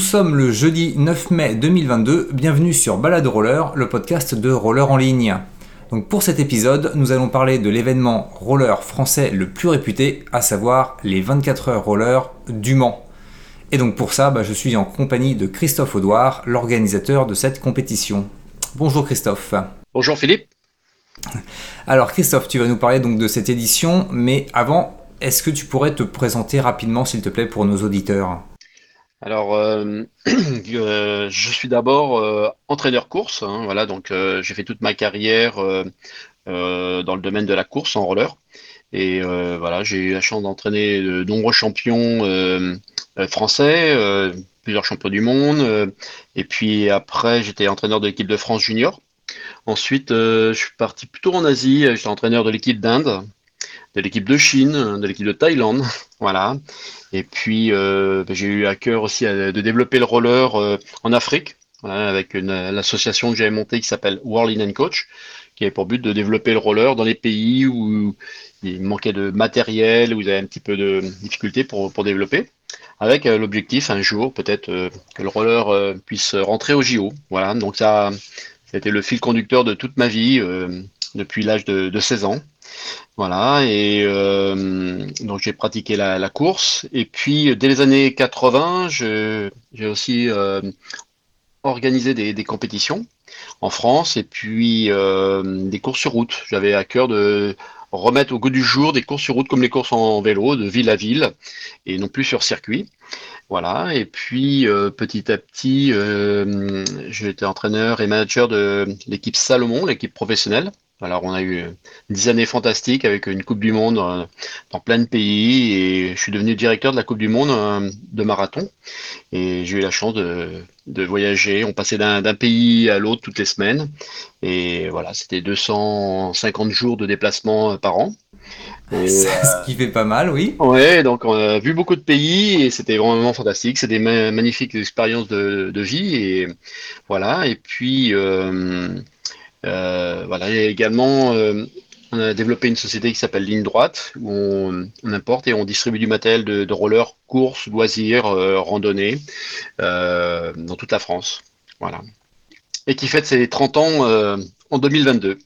sommes le jeudi 9 mai 2022, bienvenue sur Balade Roller, le podcast de roller en ligne. Donc pour cet épisode, nous allons parler de l'événement roller français le plus réputé, à savoir les 24 heures roller du Mans. Et donc pour ça, bah, je suis en compagnie de Christophe Audouard, l'organisateur de cette compétition. Bonjour Christophe. Bonjour Philippe. Alors Christophe, tu vas nous parler donc de cette édition, mais avant, est-ce que tu pourrais te présenter rapidement s'il te plaît pour nos auditeurs? Alors, euh, euh, je suis d'abord euh, entraîneur course. Hein, voilà, donc j'ai fait toute ma carrière dans le domaine de la course en roller. Et voilà, j'ai eu la chance d'entraîner de nombreux champions français, plusieurs champions du monde. et puis après, j'étais entraîneur de l'équipe de France junior. Ensuite, je suis parti plutôt en Asie. J'étais entraîneur de l'équipe d'Inde, de l'équipe de Chine, de l'équipe de Thaïlande. Voilà. Et puis, euh, j'ai eu à cœur aussi euh, de développer le roller euh, en Afrique, avec l'association que j'avais montée qui s'appelle World In Coach, qui avait pour but de développer le roller dans les pays où il manquait de matériel, où ils avaient un petit peu de difficulté pour, pour développer, avec l'objectif un jour peut-être que le roller puisse rentrer au JO. Voilà, donc ça, été le fil conducteur de toute ma vie depuis l'âge de 16 ans. Voilà, et euh, donc j'ai pratiqué la, course. Et puis, dès les années 80, j'ai aussi euh, organisé des, compétitions en France et puis euh, des courses sur route. J'avais à cœur de remettre au goût du jour des courses sur route comme les courses en vélo, de ville à ville, et non plus sur circuit. Voilà, et puis petit à petit, j'ai été entraîneur et manager de l'équipe Salomon, l'équipe professionnelle, alors, on a eu dix années fantastiques avec une Coupe du Monde euh, dans plein de pays et je suis devenu directeur de la Coupe du Monde euh, de marathon et j'ai eu la chance de, voyager. On passait d'un pays à l'autre toutes les semaines et voilà, c'était 250 jours de déplacement euh, par an. ce qui fait pas mal, oui. Ouais, donc on a vu beaucoup de pays et c'était vraiment fantastique. C'est des magnifiques expériences de, vie et voilà. Et puis euh, voilà, et également, euh, on a développé une société qui s'appelle Ligne Droite, où on, importe et on distribue du matériel de, roller, course, loisirs, euh, randonnée, dans toute la France. Voilà. Et qui fête ses 30 ans en 2022.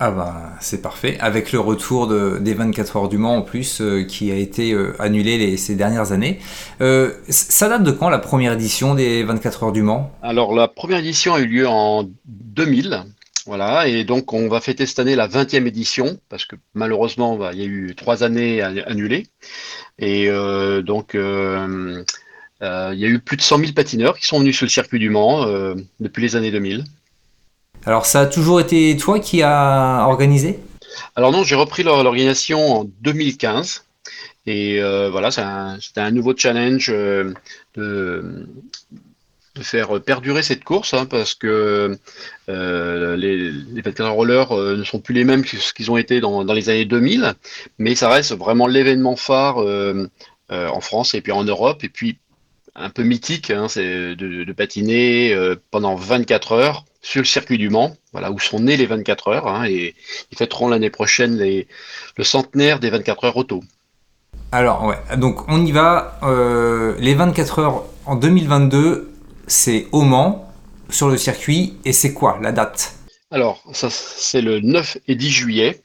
Ah bah c'est parfait, avec le retour des 24 heures du Mans en plus, qui a été annulé ces dernières années. ça date de quand la première édition des 24 heures du Mans? Alors la première édition a eu lieu en 2000, voilà, et donc on va fêter cette année la 20e édition, parce que malheureusement, bah, il y a eu trois années annulées. Et euh, donc, euh, euh, il y a eu plus de 100 000 patineurs qui sont venus sur le circuit du Mans depuis les années 2000. Alors, ça a toujours été toi qui as organisé? Alors non, j'ai repris l'organisation en 2015. Et voilà, c'était un, nouveau challenge de, de faire perdurer cette course hein, parce que euh, les, les rollers euh, ne sont plus les mêmes que ce qu'ils ont été dans, les années 2000, mais ça reste vraiment l'événement phare euh, en France et puis en Europe. Et puis un peu mythique, hein, c'est de, patiner pendant 24 heures sur le circuit du Mans, voilà où sont nées les 24 heures, hein, et ils fêteront l'année prochaine les, le centenaire des 24 heures auto. Alors ouais, donc on y va, les 24 heures en 2022 c'est au Mans, sur le circuit, et c'est quoi la date? Alors, ça, c'est le 9 et 10 juillet.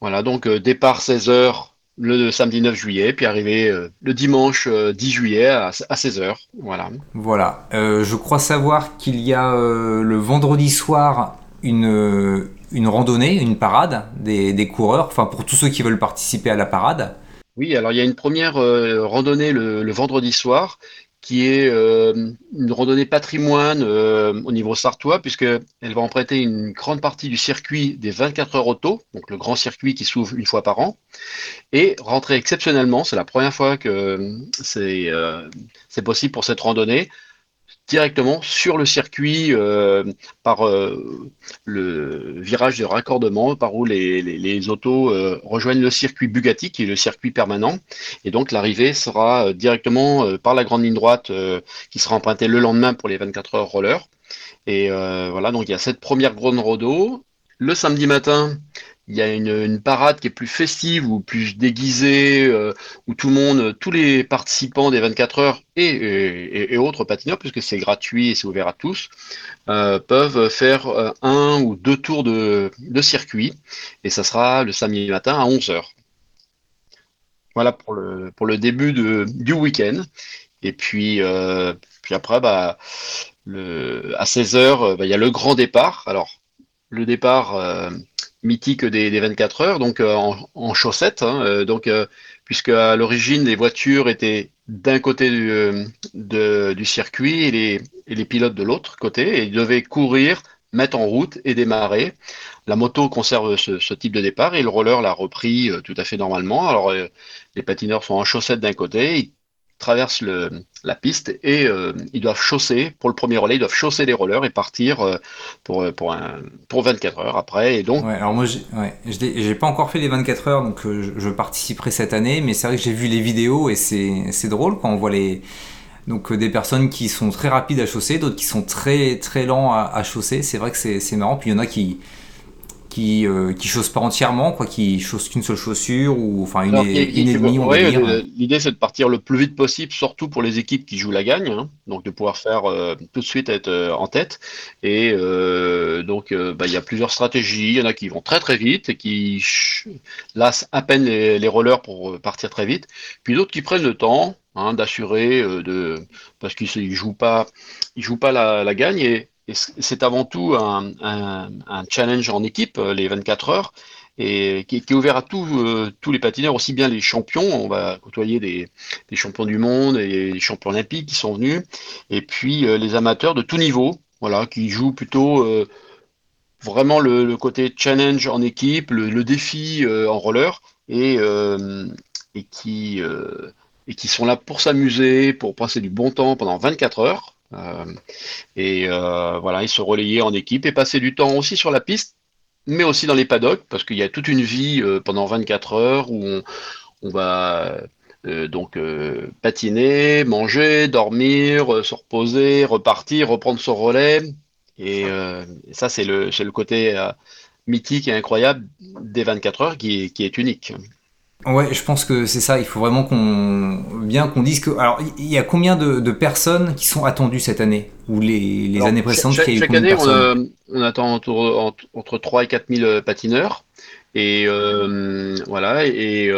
Voilà, donc euh, départ 16h le samedi 9 juillet, puis arrivé euh, le dimanche 10 euh, juillet à, 16h. Voilà. Voilà. je crois savoir qu'il y a le vendredi soir une, une randonnée, une parade des, coureurs, enfin pour tous ceux qui veulent participer à la parade. Oui, alors il y a une première randonnée le, vendredi soir qui est euh, une randonnée patrimoine euh, au niveau sartois, puisqu'elle va emprunter une grande partie du circuit des 24 heures auto, donc le grand circuit qui s'ouvre une fois par an, et rentrer exceptionnellement, c'est la première fois que c'est euh, possible pour cette randonnée, directement sur le circuit euh, par euh, le virage de raccordement par où les, autos euh, rejoignent le circuit Bugatti qui est le circuit permanent. Et donc l'arrivée sera directement par la grande ligne droite qui sera empruntée le lendemain pour les 24 heures roller. Et voilà donc il y a cette première grande rodo le samedi matin il y a une, parade qui est plus festive ou plus déguisée, euh, où tout le monde, tous les participants des 24 heures et, autres patineurs, puisque c'est gratuit et c'est ouvert à tous, euh, peuvent faire euh, un ou deux tours de, circuit. Et ça sera le samedi matin à 11 heures. Voilà pour le, pour le début du week-end. Et puis, après, bah, à 16 heures, bah, il y a le grand départ. Alors, le départ mythique des, des 24 heures, donc euh, en, chaussettes. Hein, euh, donc, euh, puisque à l'origine, les voitures étaient d'un côté du, circuit et les, les, pilotes de l'autre côté, et ils devaient courir, mettre en route et démarrer. La moto conserve ce type de départ et le roller l'a repris tout à fait normalement. Alors, les patineurs sont en chaussettes d'un côté, traversent la piste et euh, ils doivent chausser, pour le premier relais, ils doivent chausser les rollers et partir euh, pour, euh, pour, un, pour 24 heures après. Et donc... Ouais, alors moi, j'ai pas encore fait les 24 heures, donc je, je, participerai cette année, mais c'est vrai que j'ai vu les vidéos et c'est drôle quand on voit les... Donc des personnes qui sont très rapides à chausser, d'autres qui sont très très lents à, à chausser. C'est vrai que c'est marrant. Puis il y en a qui, qui euh, qui chaussent pas entièrement, quoi, qui chaussent qu'une seule chaussure ou enfin une, et, demie. L'idée c'est de partir le plus vite possible, surtout pour les équipes qui jouent la gagne, hein. donc de pouvoir faire euh, tout de suite être euh, en tête. Et donc bah, il y a plusieurs stratégies. Il y en a qui vont très très vite et qui lassent à peine les, les rollers pour partir très vite, puis d'autres qui prennent le temps. Hein, d'assurer de parce qu'ils jouent pas ils jouent pas la, la gagne et c'est avant tout un, challenge en équipe, euh, les 24 heures, et qui, est ouvert à euh, tous les patineurs, aussi bien les champions. On va côtoyer des, champions du monde et des champions olympiques qui sont venus, et puis euh, les amateurs de tout niveau, voilà, qui jouent plutôt vraiment le, côté challenge en équipe, le, défi en roller, et, qui sont là pour s'amuser, pour passer du bon temps pendant 24 heures. Euh, et euh, voilà, ils se relayer en équipe et passer du temps aussi sur la piste, mais aussi dans les paddocks, parce qu'il y a toute une vie euh, pendant 24 heures où on, va donc patiner, manger, dormir, se reposer, repartir, reprendre son relais. Et, ça, c'est le, le côté mythique et incroyable des 24 heures qui, qui est unique. Ouais, je pense que c'est ça. Il faut vraiment qu'on bien qu'on dise que. Alors, il y a combien de, personnes qui sont attendues cette année? Ou les, années précédentes Chaque, chaque année, on, attend entre, 3 et 4 000 euh, patineurs. Et euh, voilà. Et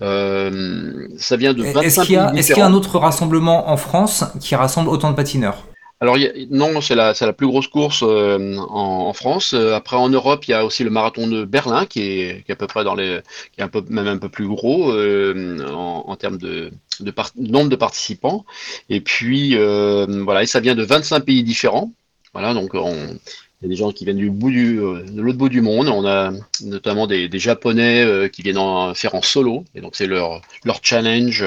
euh, ça vient de 25 Est-ce qu'il y, est qu'il y a un autre rassemblement en France qui rassemble autant de patineurs? Alors non, c'est la, plus grosse course euh, en, France. Euh, après en Europe, il y a aussi le marathon de Berlin qui est, à peu près dans les, qui est même un peu plus gros euh, en, termes de, de nombre de participants. Et puis voilà, et ça vient de 25 pays différents. Voilà, donc on, il y a des gens qui viennent du bout du, euh, de l'autre bout du monde. On a notamment des, des Japonais euh, qui viennent en faire en solo. Et donc, c'est leur, leur challenge.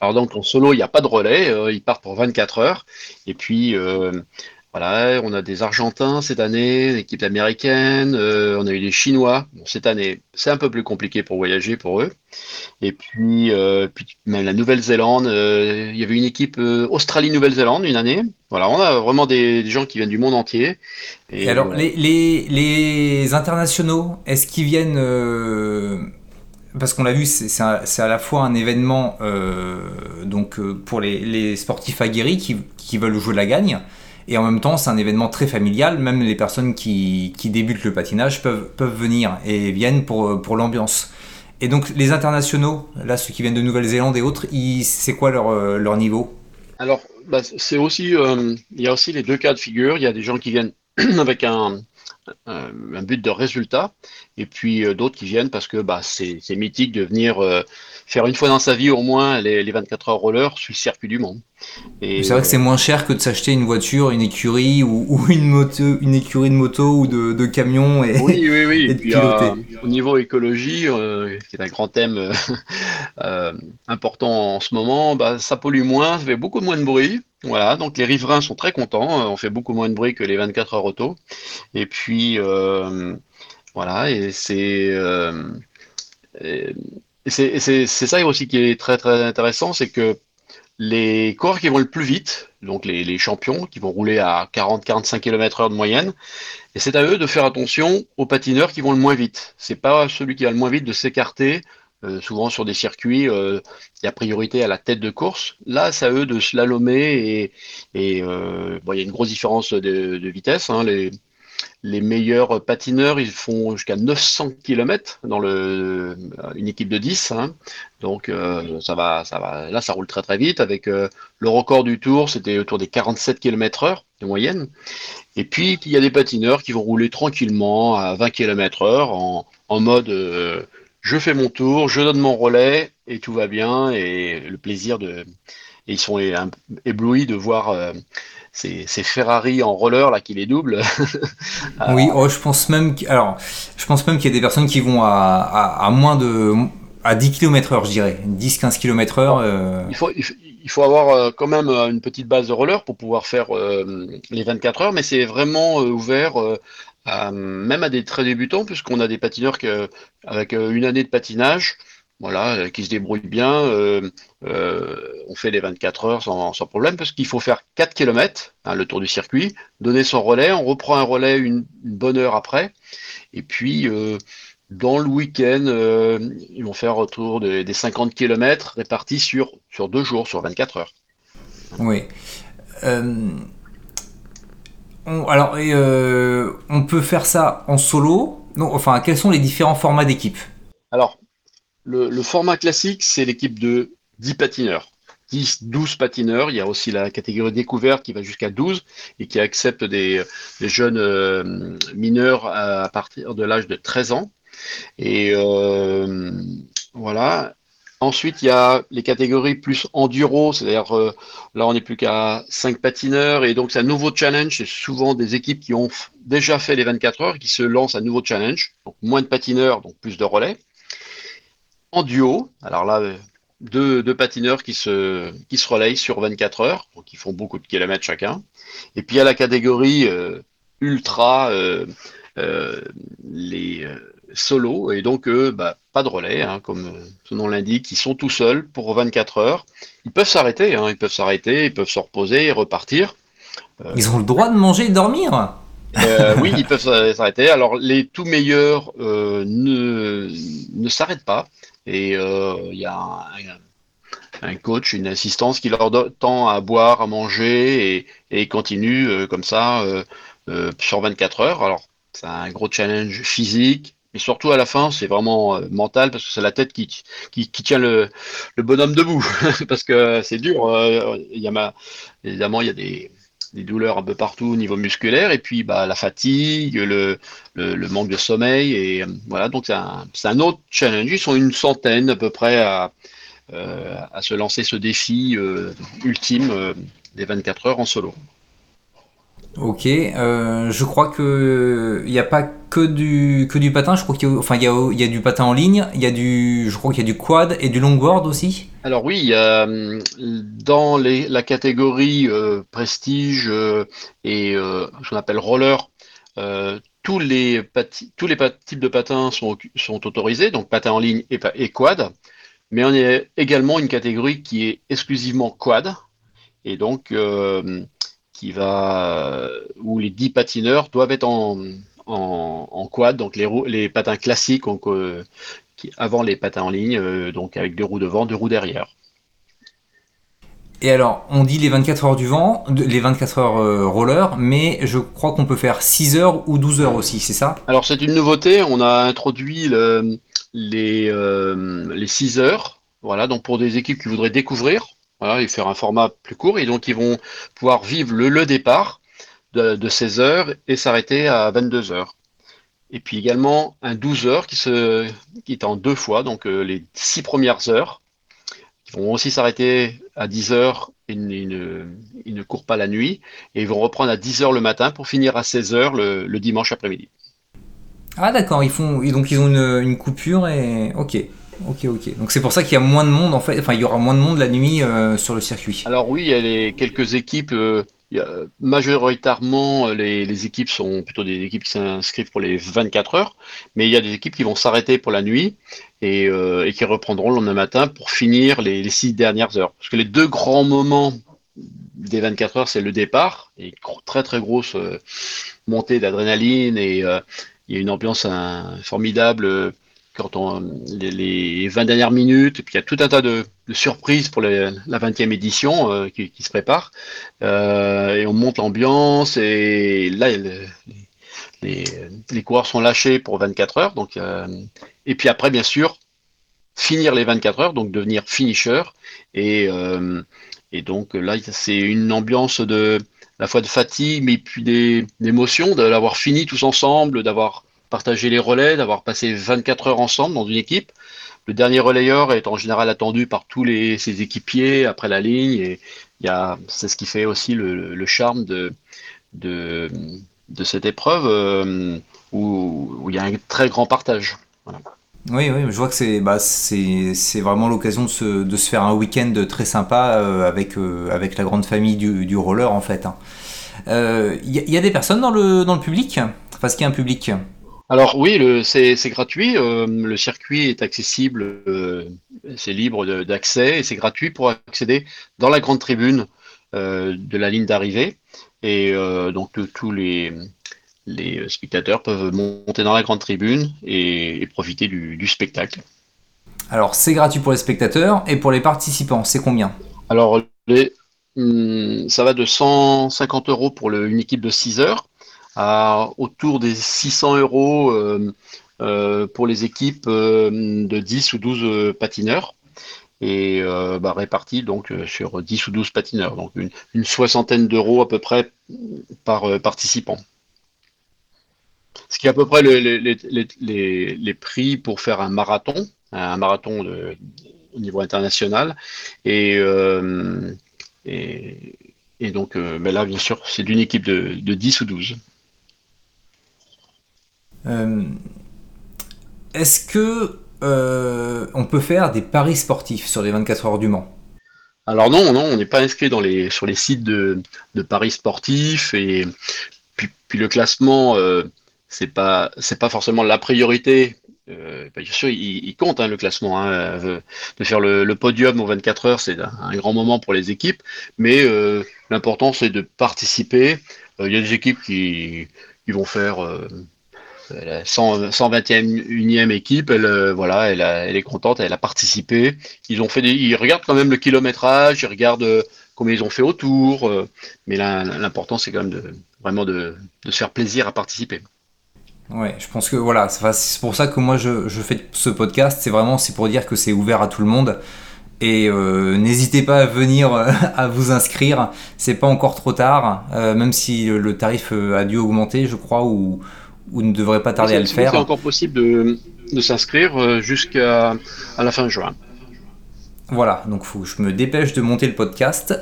Alors, donc, en solo, il n'y a pas de relais. Euh, ils partent pour 24 heures. Et puis, voilà, on a des Argentins cette année, une équipe américaine, euh, on a eu des Chinois. Bon, cette année, c'est un peu plus compliqué pour voyager pour eux. Et puis, euh, puis même la Nouvelle-Zélande, euh, il y avait une équipe Australie-Nouvelle-Zélande une année. Voilà, on a vraiment des, gens qui viennent du monde entier. Et, alors, les, les, les, internationaux, est-ce qu'ils viennent parce qu'on l'a vu, c'est à, la fois un événement donc pour les, les, sportifs aguerris qui, qui veulent jouer de la gagne, et en même temps, c'est un événement très familial. Même les personnes qui, débutent le patinage peuvent, peuvent venir et viennent pour, pour l'ambiance. Et donc, les internationaux, là, ceux qui viennent de Nouvelle-Zélande et autres, c'est quoi leur, euh, leur niveau? Alors, bah, c'est aussi, euh, il y a aussi les deux cas de figure. Il y a des gens qui viennent avec un, un, but de résultat, et puis euh, d'autres qui viennent parce que bah, c'est mythique de venir faire une fois dans sa vie au moins les, les 24 heures roller sur le circuit du monde. C'est vrai que c'est moins cher que de s'acheter une voiture, une écurie ou, une, moto, une écurie de moto ou de, de camion et, oui, oui, oui. et de piloter. au niveau écologie, euh, qui est un grand thème euh, euh, important en ce moment, bah, ça pollue moins, ça fait beaucoup moins de bruit. Voilà, donc les riverains sont très contents, on fait beaucoup moins de bruit que les 24 heures auto. Et puis, voilà, et c'est c'est ça aussi qui est très très intéressant, c'est que les coureurs qui vont le plus vite, donc les, champions qui vont rouler à 40-45 km/h de moyenne, et c'est à eux de faire attention aux patineurs qui vont le moins vite. C'est pas celui qui va le moins vite de s'écarter. Euh, souvent sur des circuits, euh, il y a priorité à la tête de course. Là, c'est à eux de slalomer et, et euh, il y a une grosse différence de, vitesse. Hein. Les, meilleurs patineurs, ils font jusqu'à 900 km dans une équipe de 10. Hein. Donc ça va, ça va. Là, ça roule très très vite. Avec le record du tour, c'était autour des 47 km/h de moyenne. Et puis il y a des patineurs qui vont rouler tranquillement à 20 km/h en, en, mode je fais mon tour, je donne mon relais et tout va bien et le plaisir de. Et ils sont éblouis de voir c'est Ferrari en roller là qui les double. oui, oh, je pense même alors je pense même qu'il y a des personnes qui vont à, à, moins de à 10 km heure, je dirais, 10-15 km heure. Euh. Il, faut, il faut avoir euh, quand même euh, une petite base de roller pour pouvoir faire les 24 heures, mais c'est vraiment ouvert même à des très débutants, puisqu'on a des patineurs avec une année de patinage, voilà, euh, qui se débrouille bien. Euh, euh, on fait les 24 heures sans, problème parce qu'il faut faire 4 km, hein, le tour du circuit, donner son relais, on reprend un relais une, bonne heure après, et puis dans le week-end, ils vont faire autour des 50 km répartis sur, sur deux jours, sur 24 heures. Oui. Alors, on peut faire ça en solo? Non, enfin, quels sont les différents formats d'équipe? Alors, le, format classique, c'est l'équipe de 10 patineurs. 10, 12 patineurs. Il y a aussi la catégorie découverte qui va jusqu'à 12 et qui accepte des, jeunes euh, mineurs à, partir de l'âge de 13 ans. Et euh, voilà. Ensuite, il y a les catégories plus enduro, c'est-à-dire euh, là, on n'est plus qu'à 5 patineurs et donc c'est un nouveau challenge. C'est souvent des équipes qui ont déjà fait les 24 heures qui se lancent un nouveau challenge. Donc moins de patineurs, donc plus de relais en duo. Alors là, euh, deux, patineurs qui se, qui relayent sur 24 heures, donc ils font beaucoup de kilomètres chacun. Et puis il y a la catégorie euh, ultra, les solos, et donc bah, pas de relais, hein, comme son nom l'indique, ils sont tout seuls pour 24 heures. Ils peuvent s'arrêter, hein, ils peuvent s'arrêter, ils peuvent se reposer et repartir. ils ont le droit de manger et de dormir oui, ils peuvent s'arrêter. Alors, les tout meilleurs ne, ne s'arrêtent pas. Et euh, il y a un, coach, une assistance qui leur tend à boire, à manger et, et ils continuent euh, comme ça euh, sur 24 heures. Alors, c'est un gros challenge physique, mais surtout à la fin, c'est vraiment mental parce que c'est la tête qui, qui, tient le, le, bonhomme debout. parce que c'est dur. il y a évidemment, il y a des, des, douleurs un peu partout au niveau musculaire et puis bah, la fatigue, le, le, manque de sommeil. Et voilà, donc c'est un, un, autre challenge. Ils sont une centaine à peu près à, euh, à se lancer ce défi euh, ultime euh, des 24 heures en solo. Ok, je crois que il n'y a pas que du que du patin. Je crois qu'il y a, enfin il y a, y a, du patin en ligne. Il y a du, je crois qu'il y a du quad et du longboard aussi. Alors oui, a, dans la catégorie prestige et ce qu'on appelle roller, tous les, tous les types de patins sont, sont, autorisés, donc patins en ligne et, quad, mais on a également une catégorie qui est exclusivement quad, et donc euh, qui va, où les 10 patineurs doivent être en, en, quad, donc les, les patins classiques euh, qui, avant les patins en ligne, euh, donc avec deux roues devant, deux roues derrière. Et alors, on dit les 24 heures du vent, les 24 heures euh, roller, mais je crois qu'on peut faire 6 heures ou 12 heures aussi, c'est ça? Alors, c'est une nouveauté. On a introduit les, euh, les 6 heures. Voilà, donc pour des équipes qui voudraient découvrir, voilà, et faire un format plus court, et donc ils vont pouvoir vivre le, départ de, 16 heures et s'arrêter à 22 heures. Et puis également un 12 heures qui, se, qui est en deux fois, donc euh, les 6 premières heures ils vont aussi s'arrêter à 10 heures, ils, ne, courent pas la nuit, et ils vont reprendre à 10 heures le matin pour finir à 16 heures le, dimanche après-midi. Ah d'accord, ils font donc ils ont une, coupure et ok. Ok, ok. Donc c'est pour ça qu'il y a moins de monde en fait. Enfin, il y aura moins de monde la nuit euh, sur le circuit. Alors oui, il y a quelques équipes euh, majoritairement, les, équipes sont plutôt des équipes qui s'inscrivent pour les 24 heures, mais il y a des équipes qui vont s'arrêter pour la nuit et, qui reprendront le lendemain matin pour finir les, les, six dernières heures. Parce que les deux grands moments des 24 heures, c'est le départ, et très très grosse montée d'adrénaline et il y a une ambiance formidable quand on, les, 20 dernières minutes, et puis il y a tout un tas de, surprises pour la 20e édition euh, qui, se prépare, euh, et on monte l'ambiance, et là, les, les, coureurs sont lâchés pour 24 heures, donc, euh, et puis après, bien sûr, finir les 24 heures, donc devenir finisher, et, et donc là, c'est une ambiance de la fois de fatigue, mais puis d'émotion, de l'avoir fini tous ensemble, d'avoir partager les relais, d'avoir passé 24 heures ensemble dans une équipe. Le dernier relayeur est en général attendu par tous ses équipiers après la ligne et c'est ce qui fait aussi le, charme de, cette épreuve euh, où, il y a un très grand partage. Oui, oui, je vois que c'est bah, vraiment l'occasion de se, faire un week-end très sympa euh, avec, euh, avec la grande famille du, roller en fait. Il hein. y, y, a des personnes dans le public? Parce qu'il y a un public? Alors oui, c'est gratuit. Euh, le circuit est accessible, euh, c'est libre d'accès et c'est gratuit pour accéder dans la grande tribune euh, de la ligne d'arrivée. Et donc tous les, les spectateurs peuvent monter dans la grande tribune et, profiter du, spectacle. Alors c'est gratuit pour les spectateurs et pour les participants, c'est combien? Alors les, hmm, ça va de 150 euros pour une équipe de 6 heures à autour des 600 euros euh, euh, pour les équipes euh, de 10 ou 12 patineurs et bah, répartis donc sur 10 ou 12 patineurs, donc une, soixantaine d'euros à peu près par participant. Ce qui est à peu près les, prix pour faire un marathon, un marathon au niveau international. Et, et, donc là, bien sûr, c'est d'une équipe de 10 ou 12. Euh, est-ce que euh, on peut faire des paris sportifs sur les 24 heures du Mans? Alors non, non, on n'est pas inscrit sur les sites de, paris sportifs et puis, le classement, euh, c'est pas c'est pas forcément la priorité. bien sûr, il, compte hein, le classement. Hein, de faire le, podium aux 24 heures, c'est un, grand moment pour les équipes, mais l'important c'est de participer. Il y a des équipes qui, qui vont faire la 121e équipe, elle, euh, voilà, elle, est contente, elle a participé. Ils ont fait ils regardent quand même le kilométrage, ils regardent euh, combien ils ont fait autour, euh, mais l'important c'est quand même de, vraiment de, se faire plaisir à participer. Ouais, je pense que voilà, c'est pour ça que moi je, fais ce podcast, c'est vraiment c'est pour dire que c'est ouvert à tout le monde. Et n'hésitez pas à venir à vous inscrire, c'est pas encore trop tard, même si le tarif a dû augmenter, je crois, ou, ou ne devrait pas tarder à le faire. C'est encore possible de, de s'inscrire euh, jusqu'à à la fin juin. Voilà, donc faut, je me dépêche de monter le podcast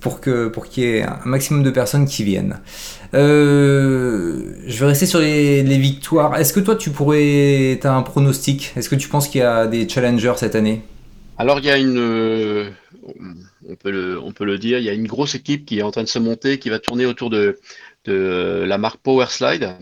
pour que pour qu'il y ait un maximum de personnes qui viennent. Euh, je vais rester sur les, les victoires. Est-ce que toi tu pourrais, as un pronostic? Est-ce que tu penses qu'il y a des challengers cette année? Alors il y a une, euh, on peut le, on peut le dire, il y a une grosse équipe qui est en train de se monter, qui va tourner autour de, de la marque Powerslide,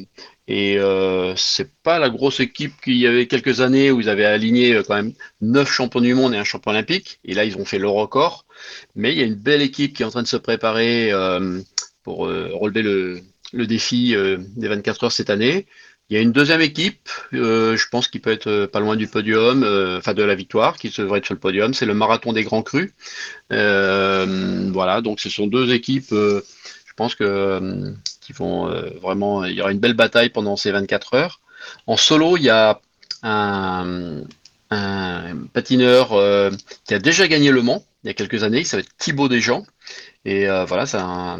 et euh, c'est pas la grosse équipe qu'il y avait quelques années où ils avaient aligné euh, quand même neuf champions du monde et un champion olympique. Et là, ils ont fait le record. Mais il y a une belle équipe qui est en train de se préparer euh, pour euh, relever le, le défi des 24 heures cette année. Il y a une deuxième équipe, je pense qu'il peut être pas loin du podium, enfin de la victoire, qui devrait être sur le podium. C'est le marathon des grands crus. voilà, donc ce sont deux équipes. Je pense que vont euh, vraiment. Il y aura une belle bataille pendant ces 24 heures. En solo, il y a un, patineur euh, qui a déjà gagné Le Mans il y a quelques années. Il s'appelle Thibaut Desjans. Et euh, voilà, c'est un,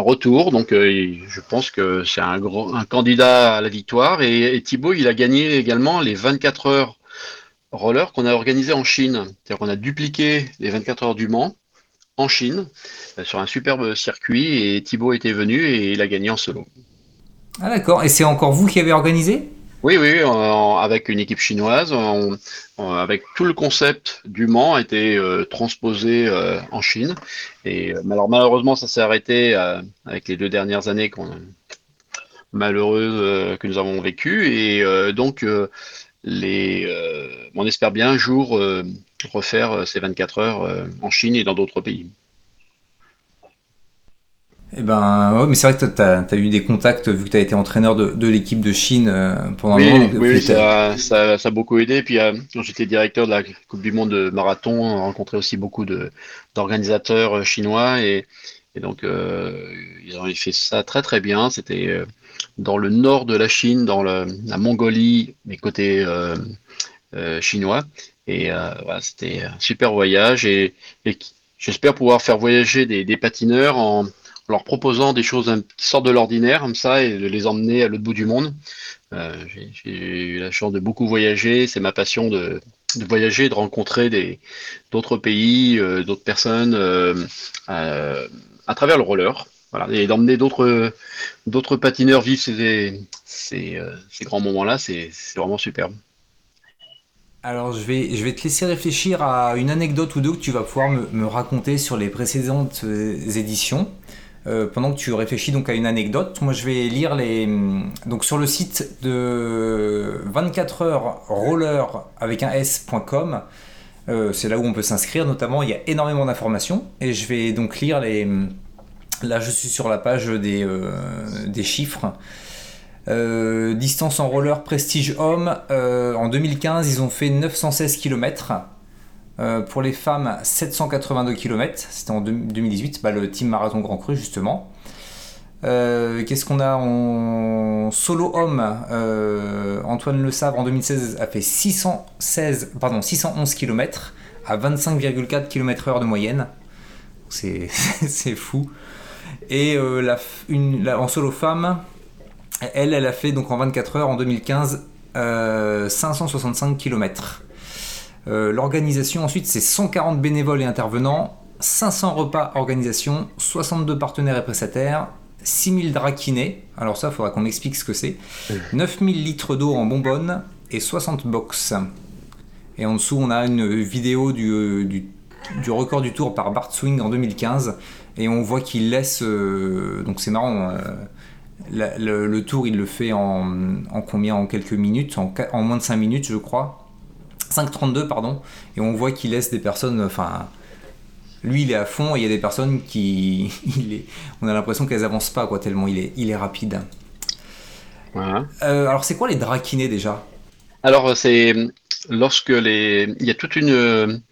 retour. Donc, je pense que c'est un, candidat à la victoire. Et, et, Thibaut, il a gagné également les 24 heures roller qu'on a organisé en Chine. C'est-à-dire qu'on a dupliqué les 24 heures du Mans en Chine euh, sur un superbe circuit et Thibaut était venu et il a gagné en solo. Ah d'accord, et c'est encore vous qui avez organisé? Oui, oui, avec une équipe chinoise, on- on- avec tout le concept du Mans a été euh, transposé euh, en Chine. Et alors malheureusement, ça s'est arrêté avec les deux dernières années qu'on, malheureuses que nous avons vécues. Et donc, les, on espère bien un jour refaire euh, ces 24 heures euh, en Chine et dans d'autres pays. Eh ben, ouais, mais c'est vrai que tu as, eu des contacts vu que tu as été entraîneur de, de l'équipe de Chine euh, pendant un moment. oui, ça, ça, ça a beaucoup aidé. Puis euh, quand j'étais directeur de la Coupe du Monde de marathon, on rencontrait aussi beaucoup d'organisateurs chinois et, et donc euh, ils ont fait ça très très bien. C'était dans le nord de la Chine, dans le- la Mongolie, mais côté euh, chinois. Et euh, voilà, c'était un super voyage et, j'espère pouvoir faire voyager des, patineurs en, leur proposant des choses qui sortent de l'ordinaire comme ça et de les emmener à l'autre bout du monde. Euh, j'ai eu la chance de beaucoup voyager, c'est ma passion de, voyager, de rencontrer d'autres pays, euh, d'autres personnes euh, euh, à travers le roller. Et d'emmener d'autres patineurs vivre ces, ces, euh, grands moments-là, c'est vraiment superbe. Alors, je vais, te laisser réfléchir à une anecdote ou deux que tu vas pouvoir me, raconter sur les précédentes euh, éditions. Euh, pendant que tu réfléchis donc à une anecdote, moi je vais lire les. Donc sur le site de 24 heures roller avec un s.com, euh, c'est là où on peut s'inscrire notamment, il y a énormément d'informations et je vais donc lire les. Là je suis sur la page des chiffres. Euh, distance en roller Prestige Homme, euh, en 2015 ils ont fait 916 km. Euh, pour les femmes, 782 km, c'était en 2018, bah, le team marathon Grand Cru justement. Qu'est-ce qu'on a en solo homme Antoine Le Sabre en 2016 a fait 616, pardon, 611 km à 25,4 km/h de moyenne. C'est fou. Et la, une, en solo femme, elle, elle a fait donc en 24 heures en 2015 euh, 565 km. Euh, L'organisation ensuite c'est 140 bénévoles et intervenants, 500 repas organisation, 62 partenaires et prestataires, 6000 drakinés, alors ça il faudra qu'on m'explique ce que c'est, 9000 litres d'eau en bonbonne et 60 box. Et en dessous on a une vidéo du, euh, du, du record du tour par Bart Swing en 2015 et on voit qu'il laisse, euh, donc c'est marrant, euh, la- le, le tour il le fait en, en combien En quelques minutes, en, moins de 5 minutes je crois. 5,32 pardon, et on voit qu'il laisse des personnes, enfin, lui il est à fond et il y a des personnes qui, il est, on a l'impression qu'elles avancent pas quoi tellement il est, il est rapide. Voilà. Euh, alors c'est quoi les drakinés déjà? Alors, c'est lorsque les, il y a toute une,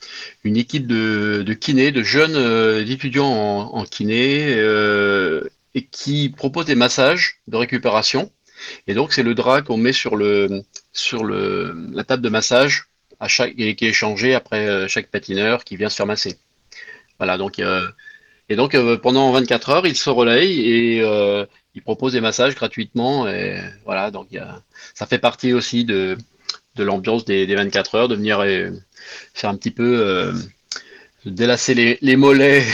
une équipe de, de kinés, de jeunes euh, étudiants en, en kiné, euh, et qui proposent des massages de récupération. Et donc, c'est le drap qu'on met sur le, sur le, la table de massage à chaque, et qui est échangé après euh, chaque patineur qui vient se faire masser. Voilà, donc, euh, et donc euh, pendant 24 heures, ils se relayent et euh, ils proposent des massages gratuitement. Et voilà, donc il ça fait partie aussi de, de l'ambiance des, des 24 heures, de venir faire un petit peu délasser les, les mollets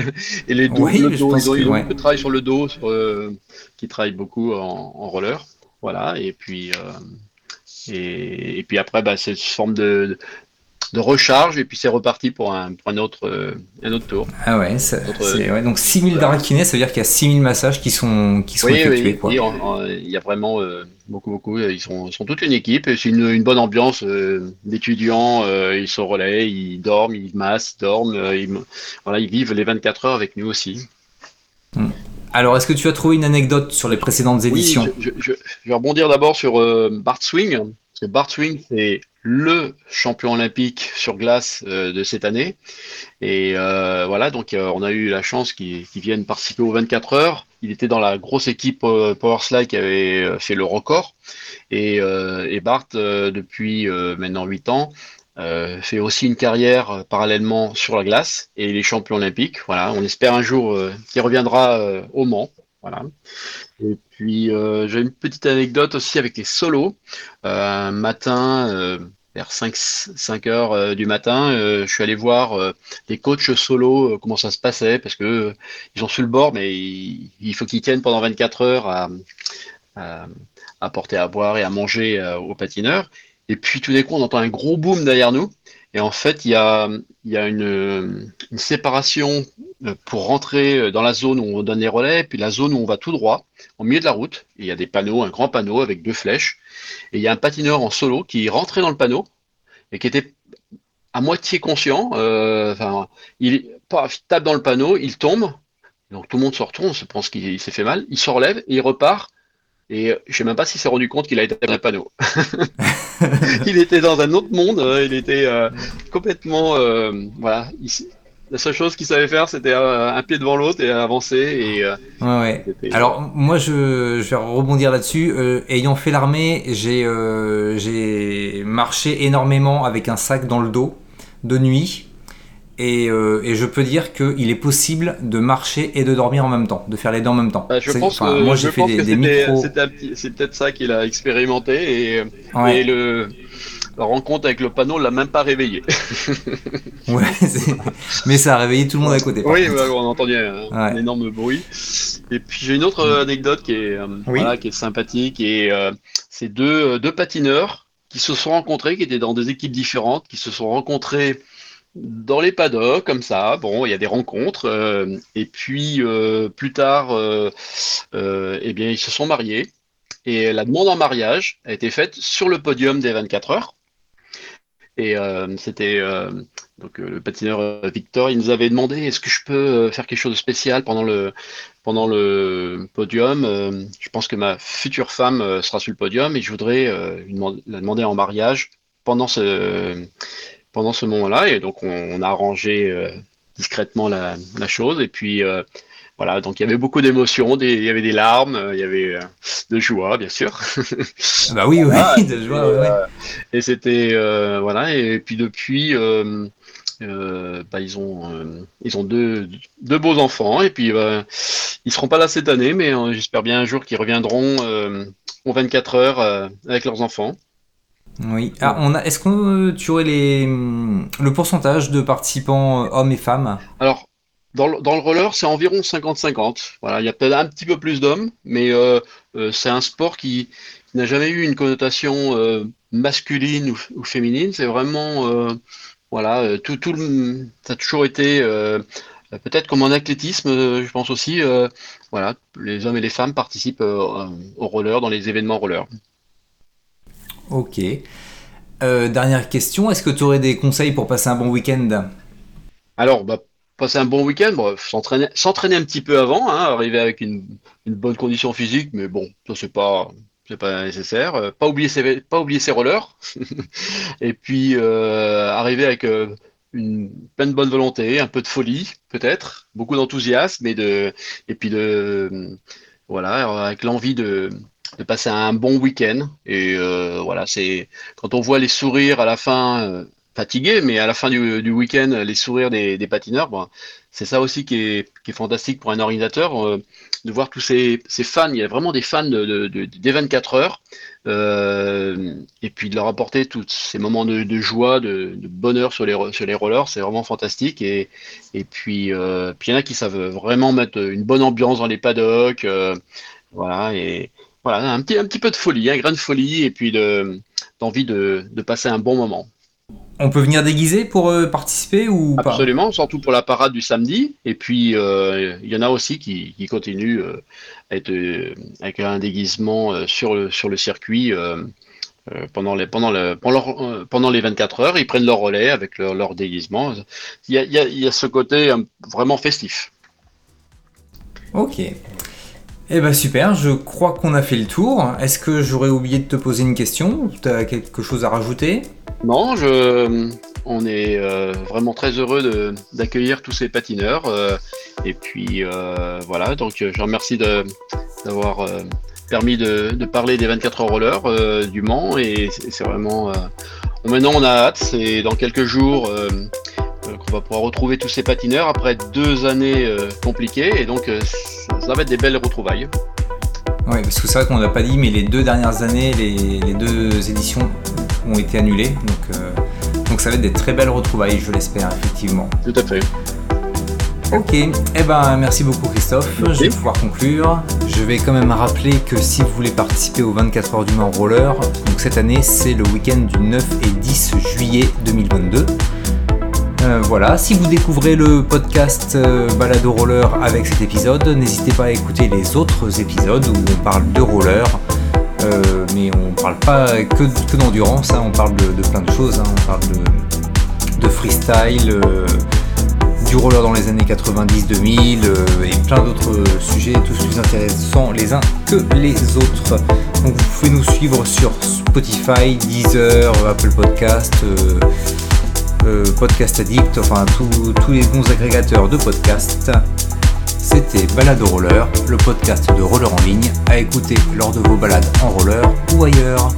et les dos, Oui, le dos. Ils ont, que, ils ont ouais. beaucoup de travail sur le dos, sur, euh, qui travaillent beaucoup en, en roller. Voilà, et puis, euh, et, et puis après, bah, c'est une forme de, de recharge, et puis c'est reparti pour un, pour un autre, euh, un autre tour. Ah ouais, ça- Autre- c'est ouais, donc 6000 Voilà. drakinés, ça veut dire qu'il y a 6000 massages qui sont, qui sont Oui, effectués il y a vraiment euh, beaucoup, beaucoup. euh, Ils sont, sont toute une équipe. et C'est une, une bonne ambiance euh, d'étudiants. euh, ils sont relais, ils dorment, ils massent, dorment. euh, ils, voilà, ils vivent les 24 heures avec nous aussi. Alors est-ce que tu as trouvé une anecdote sur les précédentes Oui, éditions? je, je- je- je vais rebondir d'abord sur euh, Bart Swing. Parce que Bart Swing, c'est le champion olympique sur glace euh, de cette année. Et euh, voilà, donc euh, on a eu la chance qu'il vienne participer aux 24 heures. Il était dans la grosse équipe euh, Powerslide qui avait fait le record. Et, et Bart, depuis maintenant 8 ans, fait aussi une carrière parallèlement sur la glace et il est champion olympique. Voilà, on espère un jour qu'il reviendra au Mans. Voilà. Et puis euh, j'ai une petite anecdote aussi avec les solos. Euh, un matin, euh, vers 5, 5 heures du matin, je suis allé voir les coachs solo, euh, comment ça se passait, parce que ils ont su le bord, mais il, faut qu'ils tiennent pendant 24 heures à, à, apporter à boire et à manger aux patineurs. Et puis tout d'un coup, on entend un gros boom derrière nous. Et en fait, il y a, une, séparation pour rentrer dans la zone où on donne les relais, puis la zone où on va tout droit, au milieu de la route. Il y a des panneaux, un grand panneau avec deux flèches. Et il y a un patineur en solo qui rentré dans le panneau et qui était à moitié conscient. Euh, enfin, il tape dans le panneau, il tombe. Donc tout le monde se retourne, on se pense qu'il s'est fait mal. Il se relève et il repart. Et je sais même pas s'il s'est rendu compte qu'il a été dans le panneau. il était dans un autre monde. Euh, il était euh, complètement, voilà. la seule chose qu'il savait faire, c'était un pied devant l'autre et avancer. Et, ouais, ouais. Alors moi, je, je, vais rebondir là-dessus. ayant fait l'armée, j'ai marché énormément avec un sac dans le dos de nuit. Euh, et, je peux dire qu'il est possible de marcher et de dormir en même temps, de faire les deux en même temps. Bah, je pense que, moi j'ai fait des, micros. C'est peut-être ça qu'il a expérimenté et, le, la rencontre avec le panneau l'a même pas réveillé. ouais, mais ça a réveillé tout le monde à côté. Oui, on entendait un, un, énorme bruit. Et puis j'ai une autre anecdote qui est, euh, voilà, qui est sympathique et euh, c'est deux, deux patineurs qui se sont rencontrés, qui étaient dans des équipes différentes, qui se sont rencontrés dans les paddocks, comme ça. Bon, il y a des rencontres. Euh, et puis, euh, plus tard, euh, eh bien, ils se sont mariés. Et la demande en mariage a été faite sur le podium des 24 heures. Et c'était donc le patineur Victor, il nous avait demandé est-ce que je peux faire quelque chose de spécial pendant le pendant le podium. je pense que ma future femme sera sur le podium et je voudrais la demander en mariage pendant ce pendant ce moment-là. Et donc, on, a arrangé euh, discrètement la, chose. Et puis, euh, voilà, donc il y avait beaucoup d'émotions, il y avait des larmes, euh, il y avait de joie, bien sûr. Ah bah oui, oui, de joie, Et c'était, voilà, et puis depuis, bah, ils ont, ils ont deux, deux, beaux enfants, et puis ils seront pas là cette année, mais j'espère bien un jour qu'ils reviendront aux 24 heures avec leurs enfants. Oui. Ah, on a, est-ce que tu aurais les, le pourcentage de participants euh, hommes et femmes? Alors, dans le, dans le roller, c'est environ 50-50. Voilà, il y a peut-être un petit peu plus d'hommes, mais euh, euh, c'est un sport qui, n'a jamais eu une connotation masculine ou, féminine. C'est vraiment, voilà, tout, tout le, ça a toujours été peut-être comme en athlétisme, je pense aussi. voilà, les hommes et les femmes participent au roller dans les événements roller. Ok. Euh, dernière question, est-ce que tu aurais des conseils pour passer un bon week-end? Alors, bah, passer un bon week-end, s'entraîner un petit peu avant, hein, arriver avec une, bonne condition physique, mais bon, ça c'est pas pas nécessaire. Euh, pas oublier ses rollers, et puis euh, arriver avec une pleine bonne volonté, un peu de folie peut-être, beaucoup d'enthousiasme et puis avec l'envie de de passer un bon week-end. Et euh, voilà, c'est quand on voit les sourires à la fin, euh, fatigués, mais à la fin du, du week-end, les sourires des, des patineurs, bon, c'est ça aussi qui est, qui est, fantastique pour un organisateur, euh, de voir tous ces, ces, fans. Il y a vraiment des fans de, de, de des 24 heures. Et puis de leur apporter tous ces moments de, joie, de, bonheur sur les, sur les rollers, c'est vraiment fantastique. Et, et puis, puis il y en a qui savent vraiment mettre une bonne ambiance dans les paddocks. voilà, et, voilà, un petit, un petit peu de folie, un grain de folie et puis d'envie de, de, passer un bon moment. On peut venir déguiser pour euh, participer ou pas? Absolument, surtout pour la parade du samedi. Et puis, euh, il y en a aussi qui, qui continuent euh, à être, avec un déguisement sur, le, sur le circuit pendant, les, pendant, le, pendant, les 24 heures. Ils prennent leur relais avec leur, leur déguisement. Il y, a, y a ce côté vraiment festif. Ok. Eh ben super, je crois qu'on a fait le tour. Est-ce que j'aurais oublié de te poser une question Tu as quelque chose à rajouter? Non, je... on est euh, vraiment très heureux d'accueillir tous ces patineurs. Euh, et puis euh, voilà, donc je remercie d'avoir permis de, parler des 24 heures roller du Mans. Et c'est vraiment... maintenant on a hâte, c'est dans quelques jours qu'on va pouvoir retrouver tous ces patineurs après deux années compliquées. Et donc ça va être des belles retrouvailles. Oui, parce que c'est vrai qu'on n'a pas dit, mais les deux dernières années, les, deux éditions ont été annulées. Donc, euh, donc ça va être des très belles retrouvailles, je l'espère, effectivement. Tout à fait. Ok, eh ben merci beaucoup Christophe, je vais pouvoir conclure. Je vais quand même rappeler que si vous voulez participer aux 24 heures du Mans Roller, donc cette année c'est le week-end du 9 et 10 juillet 2022. Euh, voilà, si vous découvrez le podcast euh, Balado Roller avec cet épisode, n'hésitez pas à écouter les autres épisodes où on parle de roller, euh, mais on parle pas que, d'endurance, hein, on parle de, plein de choses, hein. on parle de, de freestyle, du roller dans les années 90-2000 et plein d'autres sujets tous plus intéressants les uns que les autres. Donc vous pouvez nous suivre sur Spotify, Deezer, Apple Podcast. Euh, podcast Addict, enfin tous les bons agrégateurs de podcasts. C'était Balade Roller, le podcast de roller en ligne à écouter lors de vos balades en roller ou ailleurs.